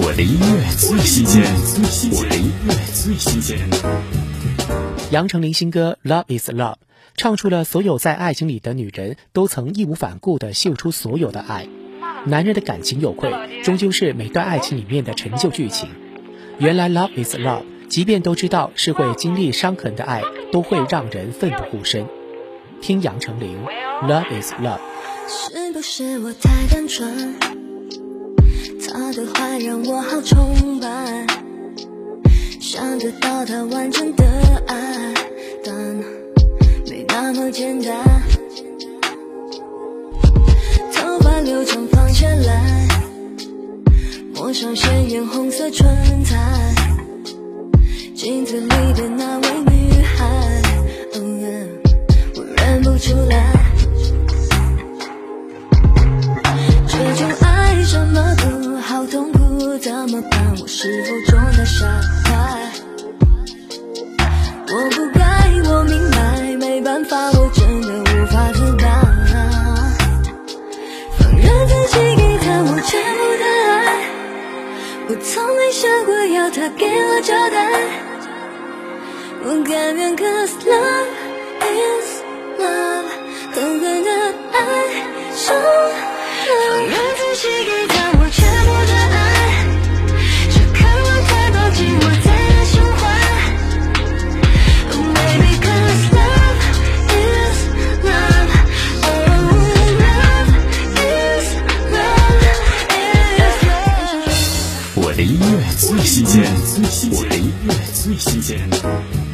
我的音乐最新鲜，我的音乐最新鲜。杨丞琳新歌《Love Is Love》唱出了所有在爱情里的女人都曾义无反顾地秀出所有的爱。男人的感情有愧，终究是每段爱情里面的陈旧剧情。原来《Love Is Love》，即便都知道是会经历伤痕的爱，都会让人奋不顾身。听杨丞琳《Love Is Love》。是不是我太单纯？的坏让我好崇拜，想得到他完整的爱，但没那么简单。头发留长放下来，抹上鲜艳红色唇彩，镜子里的那位是否中了下怀？我不该，我明白，没办法，我真的无法自拔。放任自己给他我全部的爱，我从没想过要他给我交代。我甘愿，cause love is love，狠狠的爱我的音乐最新鲜，我的音乐最新鲜。